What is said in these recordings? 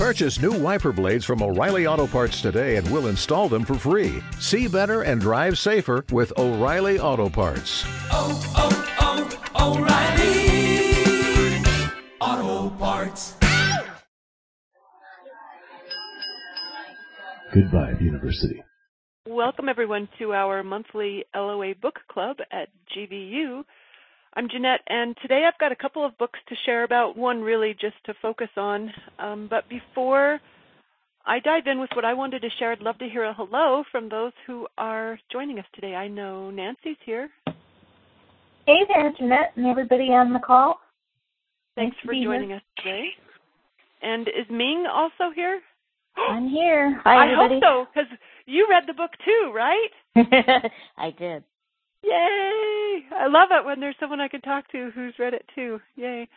Purchase new wiper blades from O'Reilly Auto Parts today and we'll install them for free. See better and drive safer with O'Reilly Auto Parts. oh, oh, oh O'Reilly Auto Parts. Good Vibe University. Welcome, everyone, to our monthly LOA book club at GVU. I'm Jeanette, and today I've got a couple of books to share about, one really just to focus on. Um, but before I dive in with what I wanted to share, I'd love to hear a hello from those who are joining us today. I know Nancy's here. Hey there, Jeanette, and everybody on the call. Thanks Nice for joining us today. And is Ming also here? I'm here. Hi, I everybody. hope so, because you read the book too, right? I did. Yay! I love it when there's someone I can talk to who's read it too. Yay.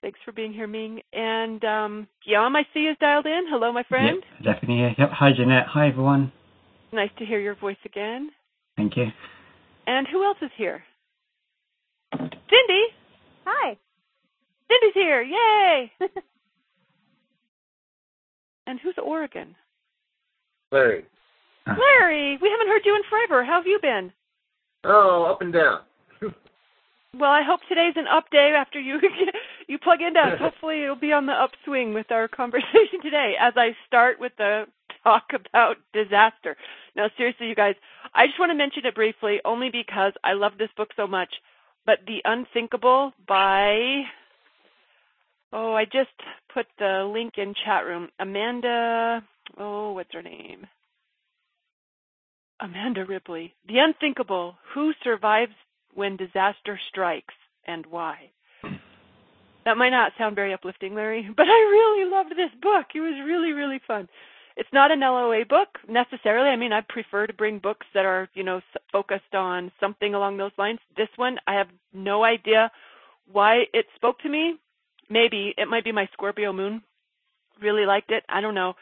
Thanks for being here, Ming. And um Guillaume, I see is dialed in. Hello, my friend. Yep, definitely. yeah. Yep. Hi, Jeanette. Hi, everyone. Nice to hear your voice again. Thank you. And who else is here? Cindy! Hi. Cindy's here. Yay! and who's Oregon? Larry. Ah. Larry! We haven't heard you in forever. How have you been? Oh, up and down. Well, I hope today's an up day after you you plug into us. Hopefully, it'll be on the upswing with our conversation today. As I start with the talk about disaster. Now, seriously, you guys, I just want to mention it briefly, only because I love this book so much. But The Unthinkable by oh, I just put the link in chat room. Amanda, oh, what's her name? Amanda Ripley. The Unthinkable: Who survives when disaster strikes and why. That might not sound very uplifting, Larry, but I really loved this book. It was really, really fun. It's not an LOA book necessarily. I mean, I prefer to bring books that are, you know, focused on something along those lines. This one, I have no idea why it spoke to me. Maybe it might be my Scorpio moon. Really liked it. I don't know.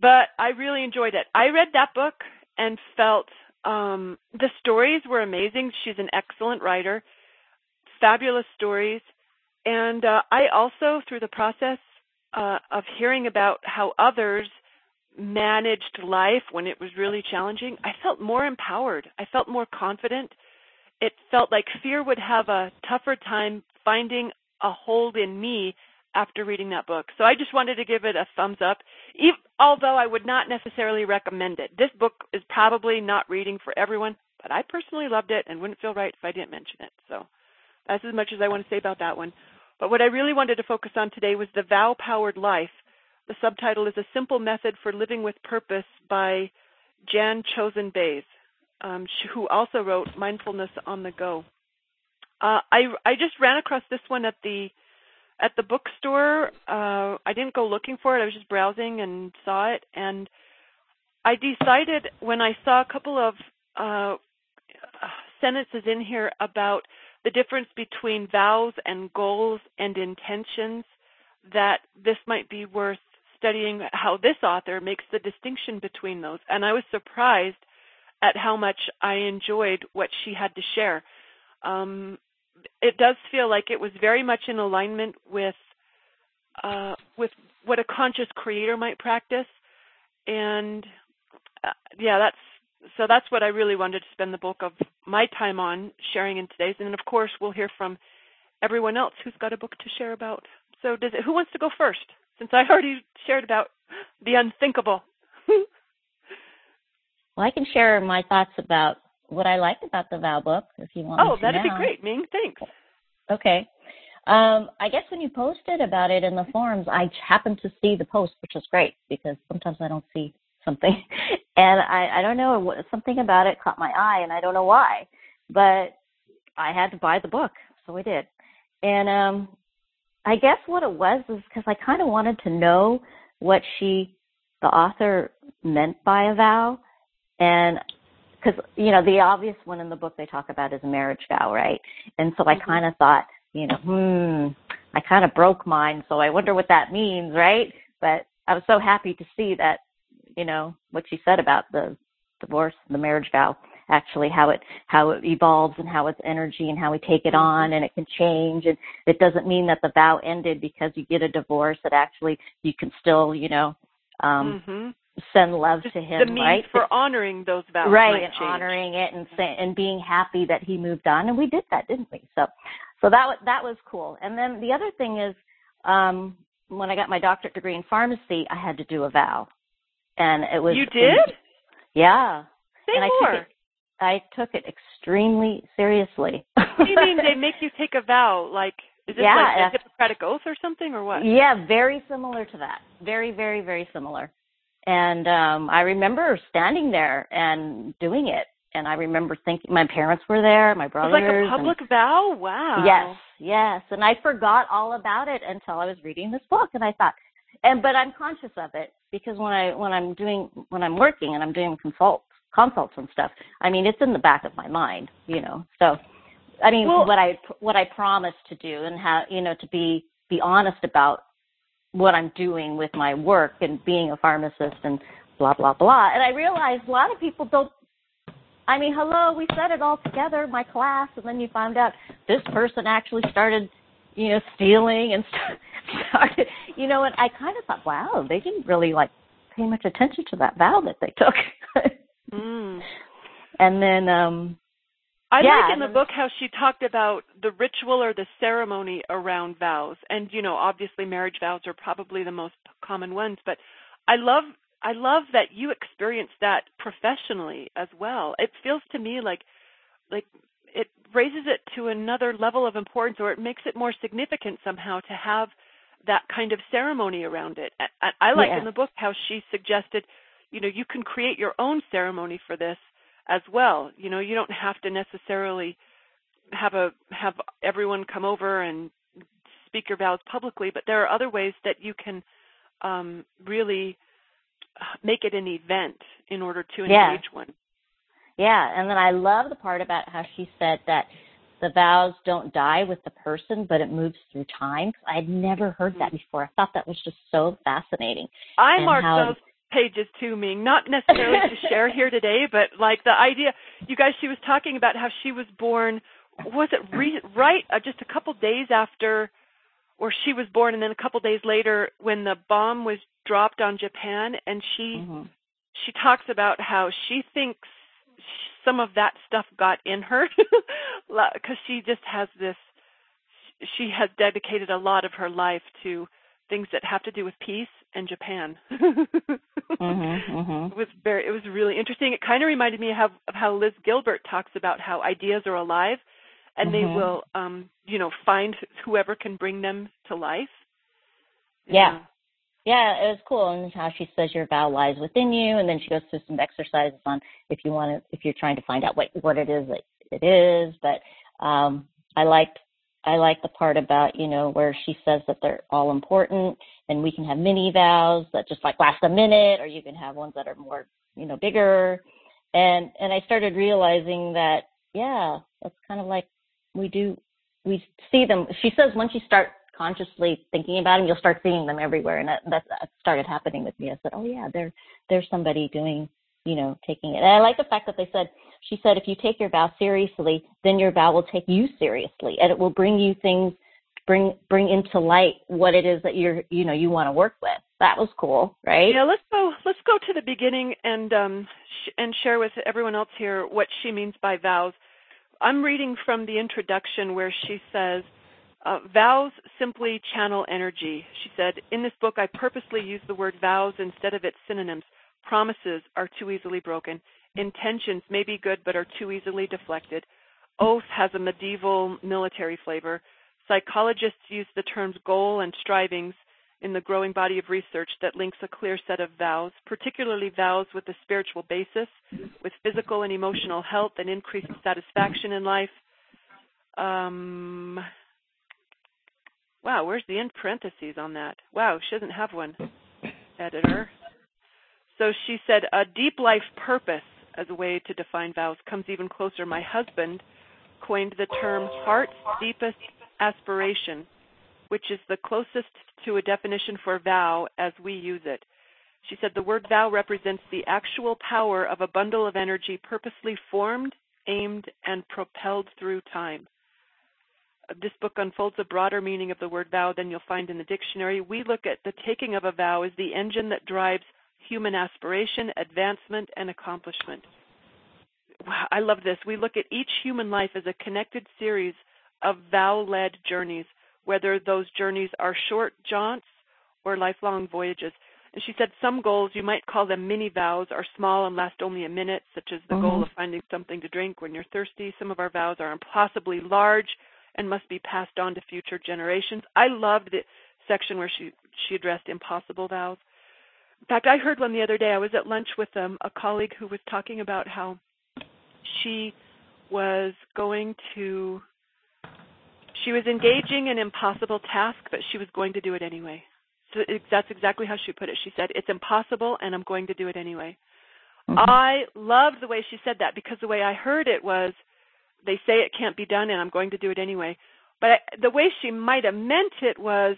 But I really enjoyed it. I read that book and felt um the stories were amazing. She's an excellent writer. Fabulous stories. And uh, I also, through the process uh, of hearing about how others managed life when it was really challenging, I felt more empowered. I felt more confident. It felt like fear would have a tougher time finding a hold in me after reading that book. So I just wanted to give it a thumbs up, ev although I would not necessarily recommend it. This book is probably not reading for everyone, but I personally loved it and wouldn't feel right if I didn't mention it. So that's as much as I want to say about that one. But what I really wanted to focus on today was The Vow Powered Life. The subtitle is A Simple Method for Living with Purpose by Jan Chozen Bays, um, who also wrote Mindfulness on the Go. Uh, I I just ran across this one at the at the bookstore. Uh, I didn't go looking for it. I was just browsing and saw it, and I decided when I saw a couple of uh, sentences in here about the difference between vows and goals and intentions that this might be worth studying how this author makes the distinction between those. And I was surprised at how much I enjoyed what she had to share. Um, it does feel like it was very much in alignment with uh, with what a conscious creator might practice, and uh, yeah, that's so that's what I really wanted to spend the bulk of my time on sharing in today's. And of course, we'll hear from everyone else who's got a book to share about. So, does it? Who wants to go first? Since I already shared about the unthinkable. Well, I can share my thoughts about what I liked about the vow book if you want. oh, that'd be great, Ming. Thanks. Okay. Um, I guess when you posted about it in the forums, I happened to see the post, which was great because sometimes I don't see something, and I, I don't know something about it caught my eye, and I don't know why, but I had to buy the book, so I did. And um, I guess what it was is because I kind of wanted to know what she, the author, meant by a vow, and because you know the obvious one in the book they talk about is a marriage vow, right? And so I Mhm. kind of thought, you know, hmm, I kind of broke mine, so I wonder what that means, right? But I was so happy to see that, you know, what she said about the divorce, the marriage vow. actually how it how it evolves and how it's energy and how we take it on and it can change and it doesn't mean that the vow ended because you get a divorce that actually you can still you know um hmm send love Just to him the means right for honoring those vows right and change. honoring it and say, and being happy that he moved on and we did that didn't we so so that wa- that was cool and then the other thing is um when i got my doctorate degree in pharmacy i had to do a vow and it was You did? yeah Say and more. i took it i took it extremely seriously what do you mean they make you take a vow? Like, is this Yeah, like a Hippocratic oath or something, or what? Yeah, very similar to that. Very, very, very similar. And um I remember standing there and doing it. And I remember thinking my parents were there, my brothers. It was like a and- public vow? Wow. Yes, yes. And I forgot all about it until I was reading this book and I thought and but I'm conscious of it because when I when I'm doing when I'm working and I'm doing consults consults and stuff, I mean it's in the back of my mind, you know. So I mean Well- what I what I promised to do and how you know to be be honest about what I'm doing with my work and being a pharmacist and blah blah blah. And I realized a lot of people don't I mean, hello, we said it all together, my class, and then you found out this person actually started, you know, stealing and started, you know, and I kind of thought, wow, they didn't really like pay much attention to that vow that they took. Mm. and then, um, I Yeah, like in the book how she talked about the ritual or the ceremony around vows. And you know, obviously marriage vows are probably the most common ones, but I love I love that you experienced that professionally as well. It feels to me like like it raises it to another level of importance or it makes it more significant somehow to have that kind of ceremony around it. I, I like Yeah. in the book how she suggested, you know, you can create your own ceremony for this as well. You know, you don't have to necessarily have a have everyone come over and speak your vows publicly, but there are other ways that you can um, really make it an event in order to Yeah. engage one. yeah, and then I love the part about how she said that the vows don't die with the person, but it moves through time. I had never heard that before. I thought that was just so fascinating. I And marked how- those pages too, Ming, not necessarily to share here today, but like the idea, you guys, she was talking about how she was born, was it re, right uh, just a couple days after, or she was born, and then a couple days later when the bomb was dropped on Japan, and she hmm she talks about how she thinks some of that stuff got in her because she just has this she has dedicated a lot of her life to things that have to do with peace and Japan. Mhm, mhm. It was very it was really interesting. It kind of reminded me of, how, of how Liz Gilbert talks about how ideas are alive and they Mhm. will um you know find whoever can bring them to life. Yeah. Yeah, it was cool and how she says your vow lies within you and then she goes through some exercises on if you want to if you're trying to find out what what it is that it is. But um I liked I like the part about, you know, where she says that they're all important and we can have mini vows that just like last a minute or you can have ones that are more, you know, bigger. And and I started realizing that yeah, that's kind of like we do we see them. She says once you start consciously thinking about them, you'll start seeing them everywhere, and that, that, started happening with me. I said, oh yeah, there there's somebody doing, you know, taking it. And I like the fact that they said she said if you take your vow seriously, then your vow will take you seriously, and it will bring you things bring bring into light what it is that you're you know you want to work with. That was cool, right? Yeah, let's go. Let's go to the beginning and um, sh- and share with everyone else here what she means by vows. I'm reading from the introduction where she says, uh, "Vows simply channel energy." She said, "In this book, I purposely use the word vows instead of its synonyms. Promises are too easily broken. Intentions may be good but are too easily deflected. Oath has a medieval military flavor. Psychologists use the terms goal and strivings." in the growing body of research that links a clear set of vows, particularly vows with a spiritual basis, with physical and emotional health and increased satisfaction in life. Um, wow, where's the end parentheses on that? Wow, she doesn't have one, editor. So she said, a deep life purpose as a way to define vows comes even closer. My husband coined the term heart's deepest aspiration which is the closest to a definition for vow as we use it. She said the word vow represents the actual power of a bundle of energy purposely formed, aimed, and propelled through time. This book unfolds a broader meaning of the word vow than you'll find in the dictionary. We look at the taking of a vow as the engine that drives human aspiration, advancement, and accomplishment. Wow, I love this. We look at each human life as a connected series of vow led journeys, whether those journeys are short jaunts or lifelong voyages. And she said some goals, you might call them mini vows, are small and last only a minute, such as the Mhm. goal of finding something to drink when you're thirsty. Some of our vows are impossibly large and must be passed on to future generations. I loved the section where she, she addressed impossible vows. In fact, I heard one the other day. I was at lunch with um, a colleague who was talking about how she was going to, she was engaging in an impossible task, but she was going to do it anyway. So that's exactly how she put it. She said, It's impossible, and I'm going to do it anyway. Mhm. I loved the way she said that because the way I heard it was, they say it can't be done, and I'm going to do it anyway. But I, the way she might have meant it was,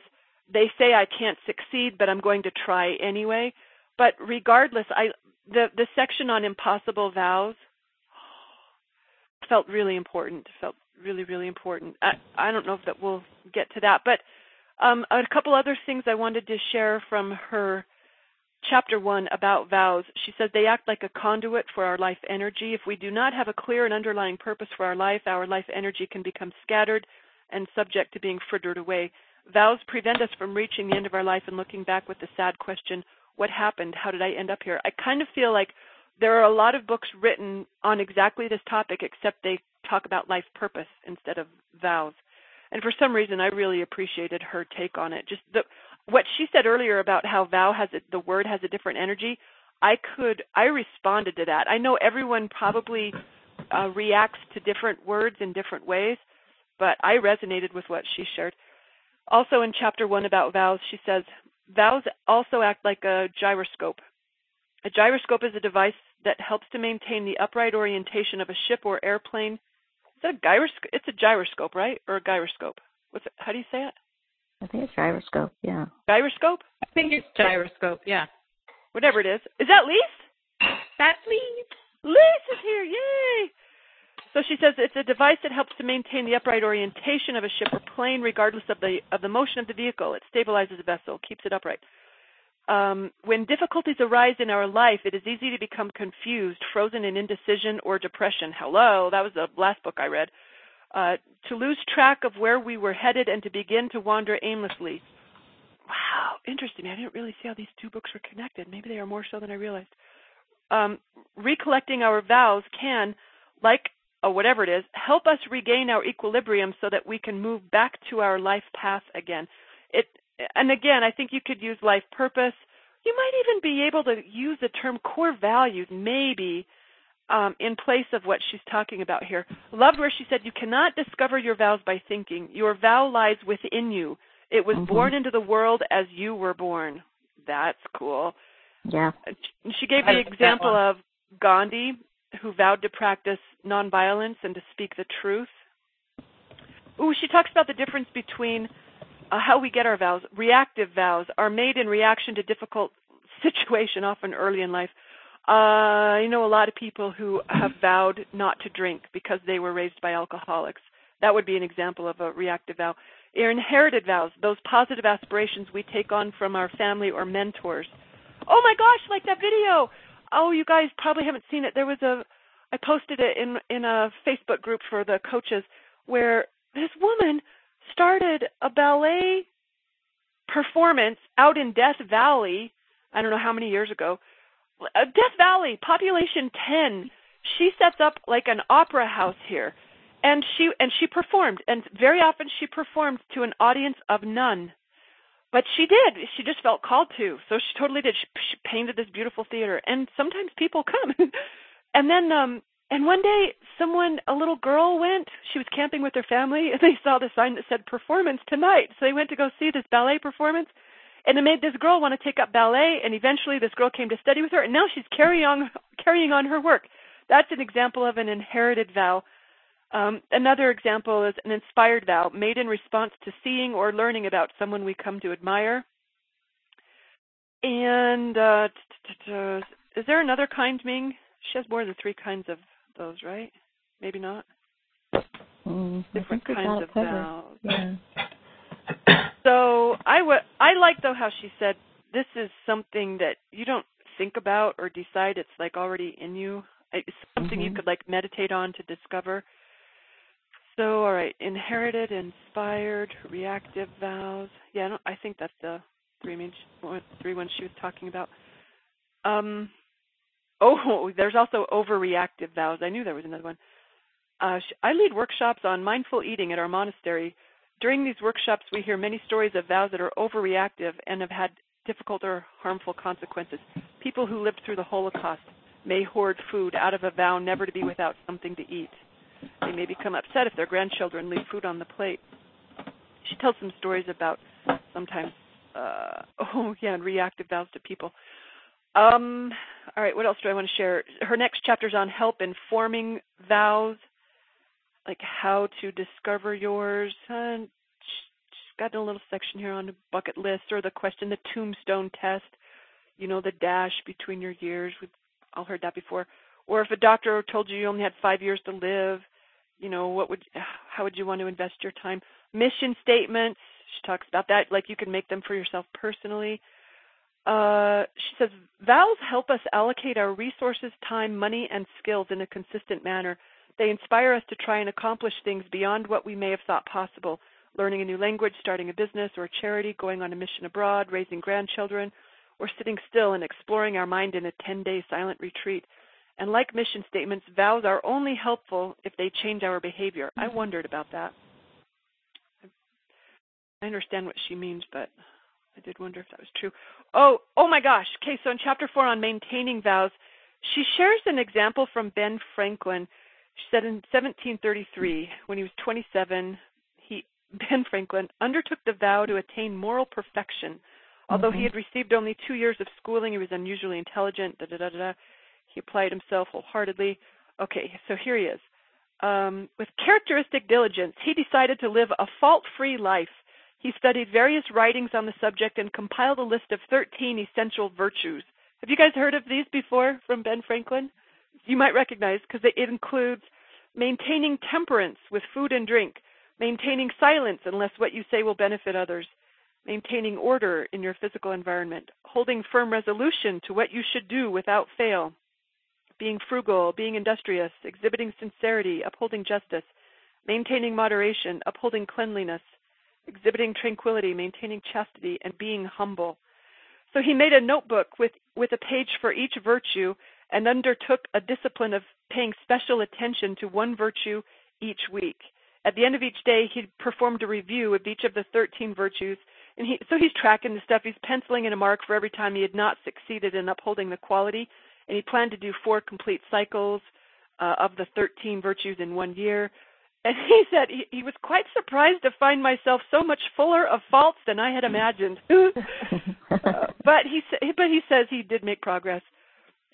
they say I can't succeed, but I'm going to try anyway. But regardless, I the the section on impossible vows felt really important. Felt really really important. I I don't know if that we'll get to that, but um, a couple other things I wanted to share from her chapter one about vows. She says they act like a conduit for our life energy. If we do not have a clear and underlying purpose for our life, our life energy can become scattered and subject to being frittered away. Vows prevent us from reaching the end of our life and looking back with the sad question, what happened? How did I end up here? I kind of feel like there are a lot of books written on exactly this topic, except they talk about life purpose instead of vows. And for some reason, I really appreciated her take on it. Just the what she said earlier about how vow has a, the word has a different energy. I could I responded to that. I know everyone probably uh, reacts to different words in different ways, but I resonated with what she shared. Also in chapter one about vows, she says vows also act like a gyroscope. A gyroscope is a device that helps to maintain the upright orientation of a ship or airplane. Is that a gyroscope? It's a gyroscope, right? Or a gyroscope? What's it, how do you say it? I think it's gyroscope. Yeah. Gyroscope? I think it's gyroscope. Yeah. Whatever it is. Is that Lise? That's Lise. Lise is here. Yay! So she says it's a device that helps to maintain the upright orientation of a ship or plane, regardless of the of the motion of the vehicle. It stabilizes the vessel, keeps it upright. Um, when difficulties arise in our life, it is easy to become confused, frozen in indecision or depression. Hello, that was the last book I read. Uh, to lose track of where we were headed and to begin to wander aimlessly. Wow, interesting. I didn't really see how these two books were connected. Maybe they are more so than I realized. Um, recollecting our vows can, like or whatever it is, help us regain our equilibrium so that we can move back to our life path again. It and again, I think you could use life purpose. You might even be able to use the term core values, maybe, um, in place of what she's talking about here. Loved where she said, You cannot discover your vows by thinking. Your vow lies within you. It was Mhm. born into the world as you were born. That's cool. Yeah. She gave I the example of Gandhi, who vowed to practice nonviolence and to speak the truth. Ooh, she talks about the difference between uh, how we get our vows. Reactive vows are made in reaction to difficult situation, often early in life. Uh, I know a lot of people who have vowed not to drink because they were raised by alcoholics. That would be an example of a reactive vow. Or inherited vows, those positive aspirations we take on from our family or mentors. Oh my gosh, like that video. Oh, you guys probably haven't seen it. There was a I posted it in in a Facebook group for the coaches where this woman started a ballet performance out in Death Valley. I don't know how many years ago. Uh, Death Valley, population 10. She sets up like an opera house here. And she and she performed and very often she performed to an audience of none. But she did. She just felt called to. So she totally did. She, she painted this beautiful theater and sometimes people come. and then um and one day someone a little girl went. She was camping with her family and they saw the sign that said performance tonight. So they went to go see this ballet performance and it made this girl want to take up ballet and eventually this girl came to study with her and now she's carrying on carrying on her work. That's an example of an inherited vow. Um, another example is an inspired vow made in response to seeing or learning about someone we come to admire. And uh, is there another kind, Ming? She has more than three kinds of those, right? Maybe not. Mm, Different kinds of it covered. vows. Yeah. So I w- I like though how she said this is something that you don't think about or decide. It's like already in you. It's something you Mhm. could like meditate on to discover. So all right, inherited, inspired, reactive vows. Yeah, I, don't, I think that's the three main three ones she was talking about. Um, oh, there's also overreactive vows. I knew there was another one. Uh, I lead workshops on mindful eating at our monastery. During these workshops, we hear many stories of vows that are overreactive and have had difficult or harmful consequences. People who lived through the Holocaust may hoard food out of a vow never to be without something to eat. They may become upset if their grandchildren leave food on the plate. She tells some stories about sometimes, uh, oh yeah, and reactive vows to people. Um, all right, what else do I want to share? Her next chapter is on help in forming vows, like how to discover yours. And she's got a little section here on the bucket list or the question, the tombstone test. You know, the dash between your years. We've all heard that before. Or if a doctor told you you only had five years to live, you know, what would, how would you want to invest your time? Mission statements. She talks about that, like you can make them for yourself personally. Uh, she says vows help us allocate our resources, time, money, and skills in a consistent manner. They inspire us to try and accomplish things beyond what we may have thought possible. Learning a new language, starting a business or a charity, going on a mission abroad, raising grandchildren, or sitting still and exploring our mind in a 10 day silent retreat. And like mission statements, vows are only helpful if they change our behavior. I mm-hmm. wondered about that. I understand what she means, but I did wonder if that was true. Oh, oh my gosh. Okay, so in chapter four on maintaining vows, she shares an example from Ben Franklin. She said in 1733, when he was 27, he Ben Franklin undertook the vow to attain moral perfection. Although he mm-hmm. had received only two years of schooling, he was unusually intelligent. Da da da da. He applied himself wholeheartedly. Okay, so here he is. Um, with characteristic diligence, he decided to live a fault-free life. He studied various writings on the subject and compiled a list of 13 essential virtues. Have you guys heard of these before from Ben Franklin? You might recognize because it includes maintaining temperance with food and drink, maintaining silence unless what you say will benefit others, maintaining order in your physical environment, holding firm resolution to what you should do without fail, being frugal, being industrious, exhibiting sincerity, upholding justice, maintaining moderation, upholding cleanliness, exhibiting tranquility, maintaining chastity, and being humble. So he made a notebook with, with a page for each virtue and undertook a discipline of paying special attention to one virtue each week. At the end of each day, he performed a review of each of the 13 virtues, and he, so he's tracking the stuff. He's penciling in a mark for every time he had not succeeded in upholding the quality, and he planned to do four complete cycles uh, of the 13 virtues in one year. And he said he, he was quite surprised to find myself so much fuller of faults than I had imagined. uh, but he but he says he did make progress.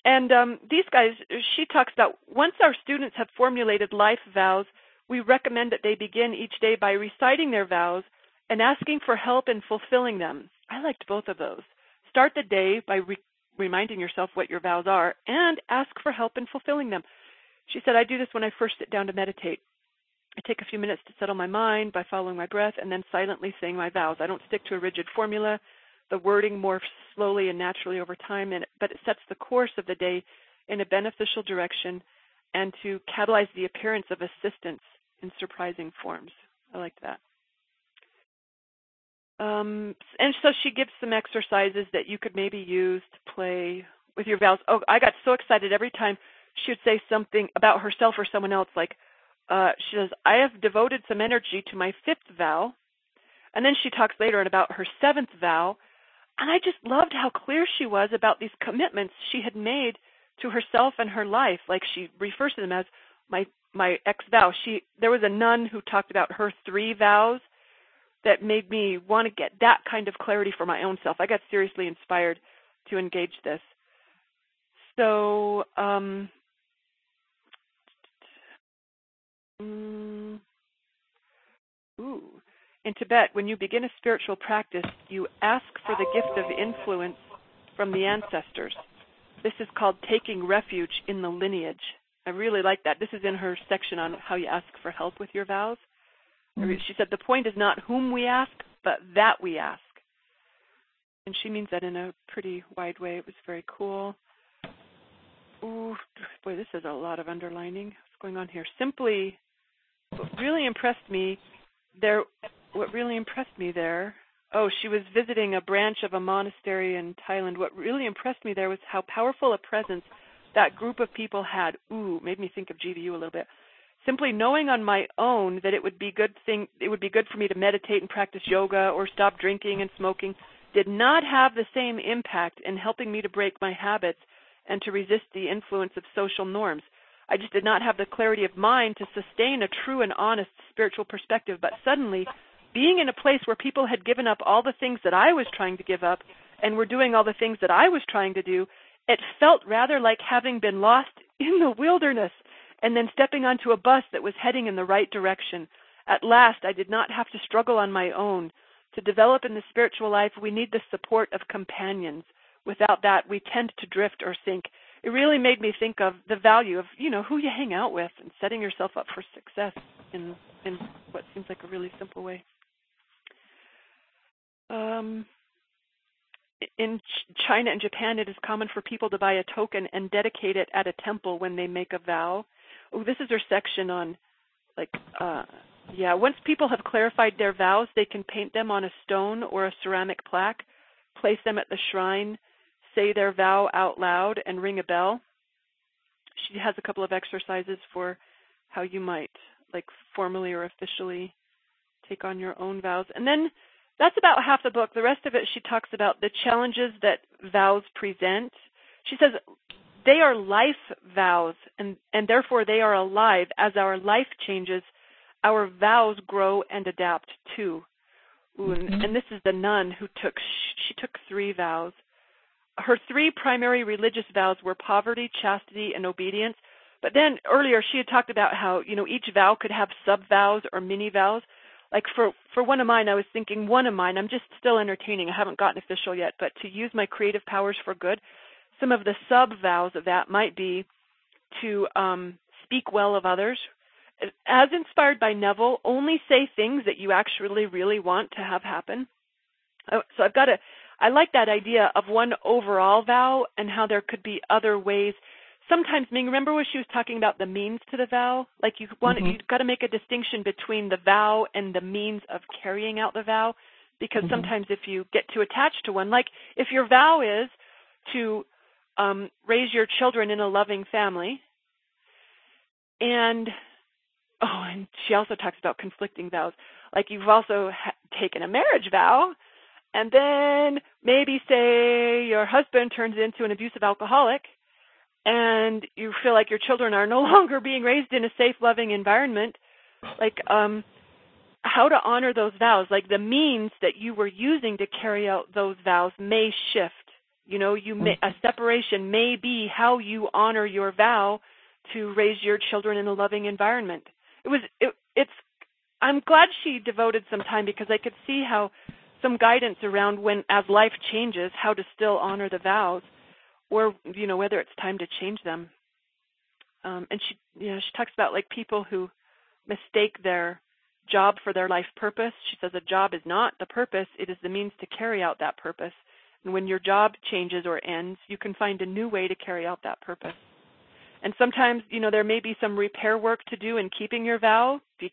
And um, these guys, she talks about once our students have formulated life vows, we recommend that they begin each day by reciting their vows and asking for help in fulfilling them. I liked both of those. Start the day by re- reminding yourself what your vows are and ask for help in fulfilling them. She said, I do this when I first sit down to meditate. I take a few minutes to settle my mind by following my breath and then silently saying my vows. I don't stick to a rigid formula. The wording morphs slowly and naturally over time, and, but it sets the course of the day in a beneficial direction and to catalyze the appearance of assistance in surprising forms. I like that. Um, and so she gives some exercises that you could maybe use to play with your vows. Oh, I got so excited every time she would say something about herself or someone else, like, uh, she says, I have devoted some energy to my fifth vow. And then she talks later on about her seventh vow. And I just loved how clear she was about these commitments she had made to herself and her life. Like she refers to them as my my ex vow. She there was a nun who talked about her three vows that made me want to get that kind of clarity for my own self. I got seriously inspired to engage this. So um. Ooh. In Tibet, when you begin a spiritual practice, you ask for the gift of influence from the ancestors. This is called taking refuge in the lineage. I really like that. This is in her section on how you ask for help with your vows. She said the point is not whom we ask, but that we ask. And she means that in a pretty wide way. It was very cool. Ooh, boy, this is a lot of underlining. What's going on here? Simply, what really impressed me there. What really impressed me there. Oh, she was visiting a branch of a monastery in Thailand. What really impressed me there was how powerful a presence that group of people had. Ooh, made me think of GVU a little bit. Simply knowing on my own that it would be good thing it would be good for me to meditate and practice yoga or stop drinking and smoking did not have the same impact in helping me to break my habits and to resist the influence of social norms. I just did not have the clarity of mind to sustain a true and honest spiritual perspective. But suddenly, being in a place where people had given up all the things that I was trying to give up and were doing all the things that I was trying to do, it felt rather like having been lost in the wilderness and then stepping onto a bus that was heading in the right direction. At last, I did not have to struggle on my own. To develop in the spiritual life, we need the support of companions. Without that, we tend to drift or sink. It really made me think of the value of, you know, who you hang out with and setting yourself up for success in in what seems like a really simple way. Um, in China and Japan, it is common for people to buy a token and dedicate it at a temple when they make a vow. Oh, this is their section on, like, uh, yeah. Once people have clarified their vows, they can paint them on a stone or a ceramic plaque, place them at the shrine, say their vow out loud, and ring a bell. She has a couple of exercises for how you might, like, formally or officially take on your own vows. And then that's about half the book. The rest of it, she talks about the challenges that vows present. She says they are life vows, and, and therefore they are alive. As our life changes, our vows grow and adapt too. Ooh, and, mm-hmm. and this is the nun who took, she took three vows. Her three primary religious vows were poverty, chastity, and obedience. But then earlier she had talked about how, you know, each vow could have sub vows or mini vows like for for one of mine i was thinking one of mine i'm just still entertaining i haven't gotten official yet but to use my creative powers for good some of the sub vows of that might be to um speak well of others as inspired by neville only say things that you actually really want to have happen uh, so i've got a i like that idea of one overall vow and how there could be other ways sometimes Ming, remember when she was talking about the means to the vow? Like you want mm-hmm. you've got to make a distinction between the vow and the means of carrying out the vow. Because mm-hmm. sometimes if you get too attached to one, like if your vow is to um, raise your children in a loving family, and oh, and she also talks about conflicting vows. Like you've also ha- taken a marriage vow, and then maybe say your husband turns into an abusive alcoholic, and you feel like your children are no longer being raised in a safe loving environment. Like um how to honor those vows? Like the means that you were using to carry out those vows may shift you know you may a separation may be how you honor your vow to raise your children in a loving environment it was it, it's i'm glad she devoted some time because i could see how some guidance around when as life changes how to still honor the vows or you know whether it's time to change them. Um, and she you know she talks about like people who mistake their job for their life purpose. She says a job is not the purpose; it is the means to carry out that purpose. And when your job changes or ends, you can find a new way to carry out that purpose. And sometimes, you know, there may be some repair work to do in keeping your vow. If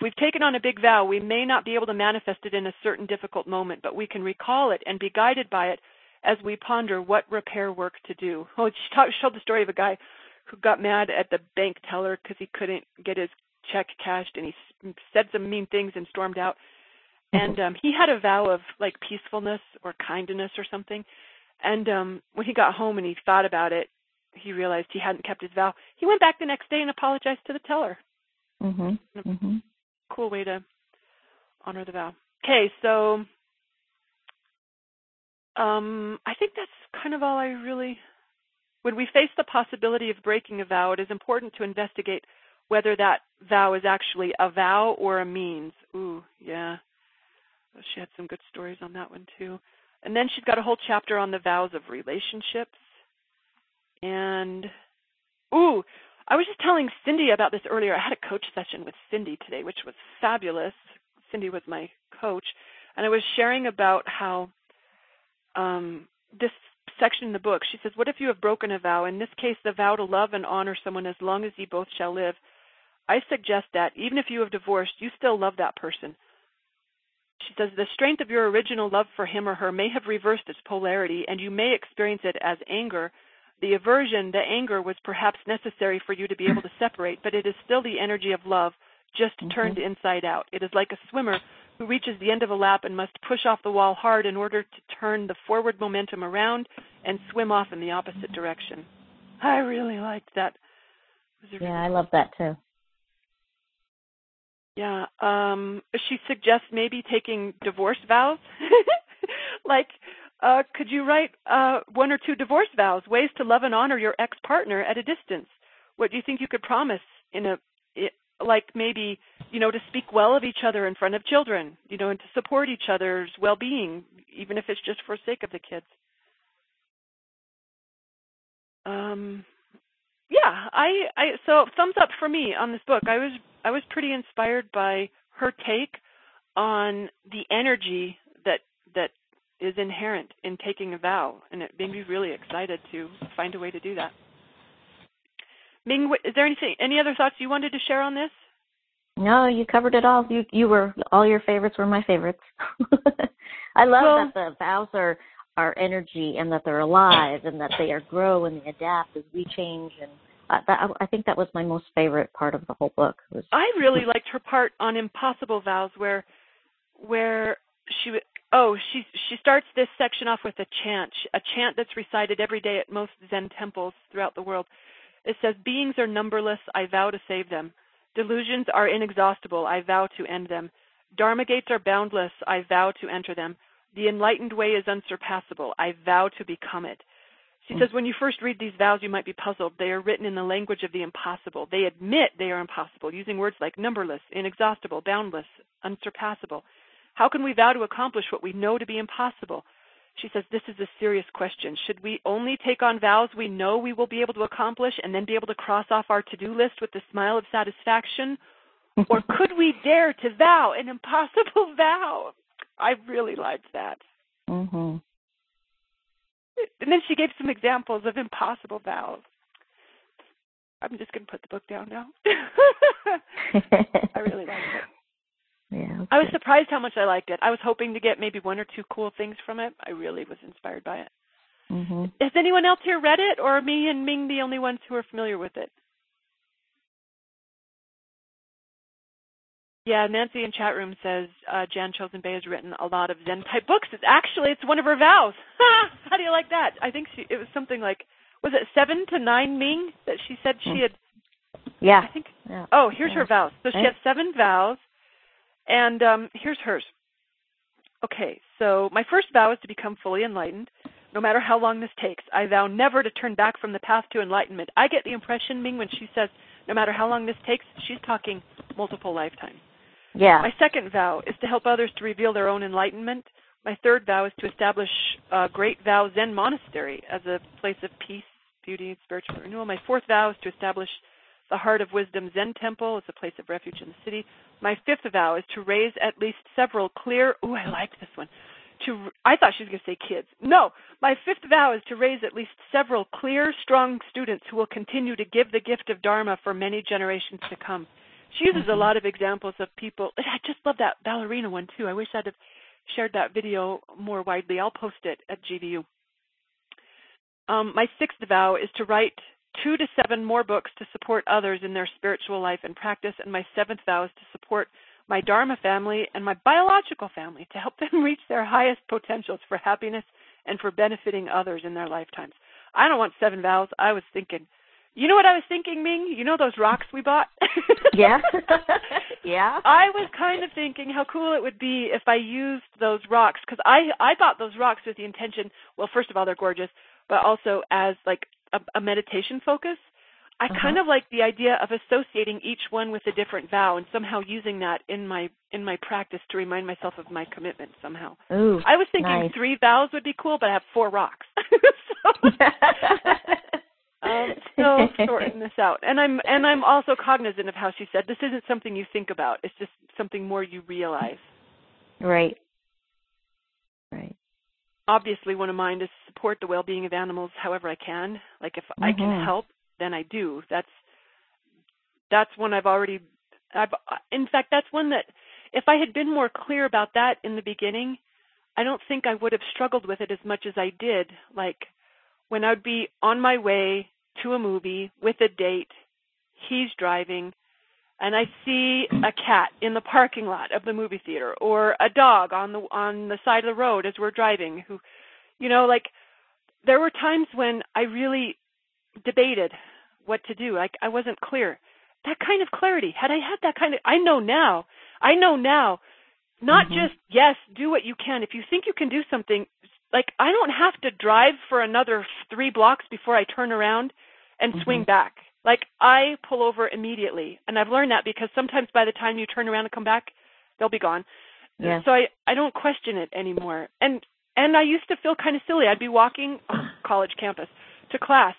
we've taken on a big vow, we may not be able to manifest it in a certain difficult moment, but we can recall it and be guided by it as we ponder what repair work to do. Oh, she talk, showed the story of a guy who got mad at the bank teller because he couldn't get his check cashed, and he said some mean things and stormed out. Mm-hmm. And um he had a vow of like peacefulness or kindness or something. And um when he got home and he thought about it, he realized he hadn't kept his vow. He went back the next day and apologized to the teller. Mhm. Mhm. Cool way to honor the vow. Okay, so um, I think that's kind of all I really. When we face the possibility of breaking a vow, it is important to investigate whether that vow is actually a vow or a means. Ooh, yeah. She had some good stories on that one too. And then she's got a whole chapter on the vows of relationships. And ooh, I was just telling Cindy about this earlier. I had a coach session with Cindy today, which was fabulous. Cindy was my coach, and I was sharing about how um, this section in the book. She says, "What if you have broken a vow? In this case, the vow to love and honor someone as long as ye both shall live. I suggest that even if you have divorced, you still love that person." She says, "The strength of your original love for him or her may have reversed its polarity, and you may experience it as anger." The aversion, the anger, was perhaps necessary for you to be able to separate, but it is still the energy of love, just Mhm. turned inside out. It is like a swimmer who reaches the end of a lap and must push off the wall hard in order to turn the forward momentum around and swim off in the opposite direction. I really liked that. It was a Yeah, I love that too. Yeah. Um, she suggests maybe taking divorce vows. like, uh, could you write uh, one or two divorce vows, ways to love and honor your ex partner at a distance? What do you think you could promise in a, it, like maybe, you know, to speak well of each other in front of children, you know, and to support each other's well being, even if it's just for sake of the kids? Um, yeah, I, I so thumbs up for me on this book. I was I was pretty inspired by her take on the energy that that is inherent in taking a vow, and it made me really excited to find a way to do that. Ming, is there anything any other thoughts you wanted to share on this? No, you covered it all. You you were all your favorites were my favorites. I love Well- that the vows are are energy and that they're alive and that they are grow and they adapt as we change and uh, that I think that was my most favorite part of the whole book was I really liked her part on impossible vows where where she oh she she starts this section off with a chant a chant that's recited every day at most Zen temples throughout the world. It says beings are numberless I vow to save them. Delusions are inexhaustible I vow to end them. Dharma gates are boundless I vow to enter them. The enlightened way is unsurpassable I vow to become it. She says, when you first read these vows, you might be puzzled. They are written in the language of the impossible. They admit they are impossible, using words like numberless, inexhaustible, boundless, unsurpassable. How can we vow to accomplish what we know to be impossible? She says, this is a serious question. Should we only take on vows we know we will be able to accomplish and then be able to cross off our to do list with a smile of satisfaction? or could we dare to vow an impossible vow? I really liked that. mhm. And then she gave some examples of impossible vows. I'm just going to put the book down now. I really liked it. yeah. I was surprised how much I liked it. I was hoping to get maybe one or two cool things from it. I really was inspired by it. Mhm. Has anyone else here read it, or are me and Ming the only ones who are familiar with it? Yeah, Nancy in chat room says uh, Jan Chozen Bay has written a lot of Zen type books. It's actually it's one of her vows. How do you like that? I think she it was something like was it seven to nine Ming that she said she Hmm. had Yeah. I think yeah. Oh, here's Yeah. her vows. So she has seven vows, and um, here's hers. Okay, so my first vow is to become fully enlightened, no matter how long this takes. I vow never to turn back from the path to enlightenment. I get the impression, Ming, when she says, no matter how long this takes, she's talking multiple lifetimes. Yeah. My second vow is to help others to reveal their own enlightenment. My third vow is to establish a Great Vow Zen Monastery as a place of peace, beauty, and spiritual renewal. My fourth vow is to establish the Heart of Wisdom Zen Temple as a place of refuge in the city. My fifth vow is to raise at least several clear. Ooh, I like this one. To I thought she was going to say kids. No, my fifth vow is to raise at least several clear, strong students who will continue to give the gift of Dharma for many generations to come. She uses a lot of examples of people. and I just love that ballerina one too. I wish I'd have shared that video more widely. I'll post it at GVU. Um, my sixth vow is to write two to seven more books to support others in their spiritual life and practice. And my seventh vow is to support my Dharma family and my biological family to help them reach their highest potentials for happiness and for benefiting others in their lifetimes. I don't want seven vows. I was thinking, you know what I was thinking, Ming? You know those rocks we bought? Yeah. yeah. I was kind of thinking how cool it would be if I used those rocks because I I bought those rocks with the intention. Well, first of all, they're gorgeous, but also as like a, a meditation focus. I Uh-huh. kind of like the idea of associating each one with a different vow and somehow using that in my in my practice to remind myself of my commitment somehow. Ooh, I was thinking nice. three vows would be cool, but I have four rocks. so um, still sorting this out. And I'm and I'm also cognizant of how she said this isn't something you think about. It's just something more you realize. right. Right. Obviously, one of mine is support the well-being of animals however I can. Like if I can Mhm. help, then I do. That's that's one I've already. I've in fact that's one that if I had been more clear about that in the beginning, I don't think I would have struggled with it as much as I did. Like when I'd be on my way to a movie with a date, he's driving, and I see a cat in the parking lot of the movie theater or a dog on the on the side of the road as we're driving who you know like there were times when I really debated what to do. Like I wasn't clear. That kind of clarity, had I had that kind of I know now. I know now not Mhm. just yes, do what you can. If you think you can do something, like I don't have to drive for another 3 blocks before I turn around and swing Mhm. back. Like I pull over immediately, and I've learned that because sometimes by the time you turn around and come back, they'll be gone. Yeah. So I I don't question it anymore. And and I used to feel kind of silly. I'd be walking on college campus to class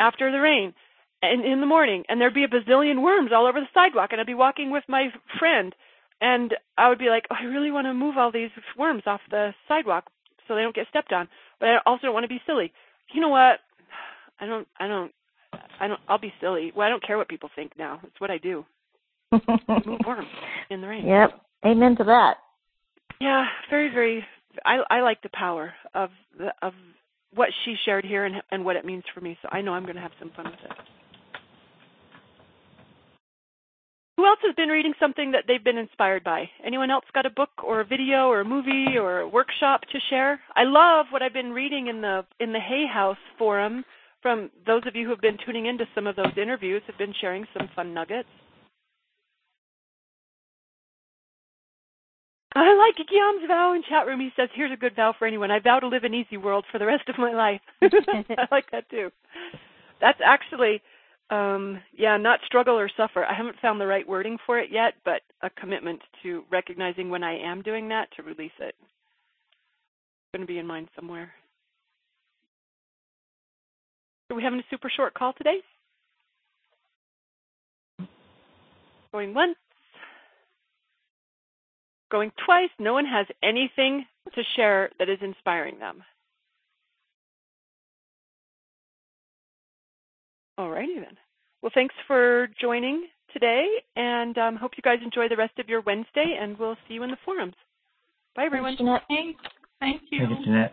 after the rain and in the morning and there'd be a bazillion worms all over the sidewalk and I'd be walking with my friend and I would be like, oh, I really want to move all these worms off the sidewalk so they don't get stepped on, but I also don't want to be silly. You know what? I don't I don't I don't I'll be silly. Well, I don't care what people think now. It's what I do. Move worms in the rain. Yep. Amen to that. Yeah, very, very. I I like the power of the of what she shared here and and what it means for me. So I know I'm going to have some fun with it. Who else has been reading something that they've been inspired by? Anyone else got a book or a video or a movie or a workshop to share? I love what I've been reading in the in the Hay House forum from those of you who have been tuning into some of those interviews have been sharing some fun nuggets. I like Guillaume's vow in chat room. He says, "Here's a good vow for anyone. I vow to live an easy world for the rest of my life." I like that too. That's actually, um, yeah, not struggle or suffer. I haven't found the right wording for it yet, but a commitment to recognizing when I am doing that to release it. It's going to be in mind somewhere. Are we having a super short call today? Going once. Going twice. No one has anything to share that is inspiring them. Alrighty then. Well, thanks for joining today, and um, hope you guys enjoy the rest of your Wednesday, and we'll see you in the forums. Bye, everyone. Thanks, Jeanette. Thanks. Thank you. Thank you, Jeanette.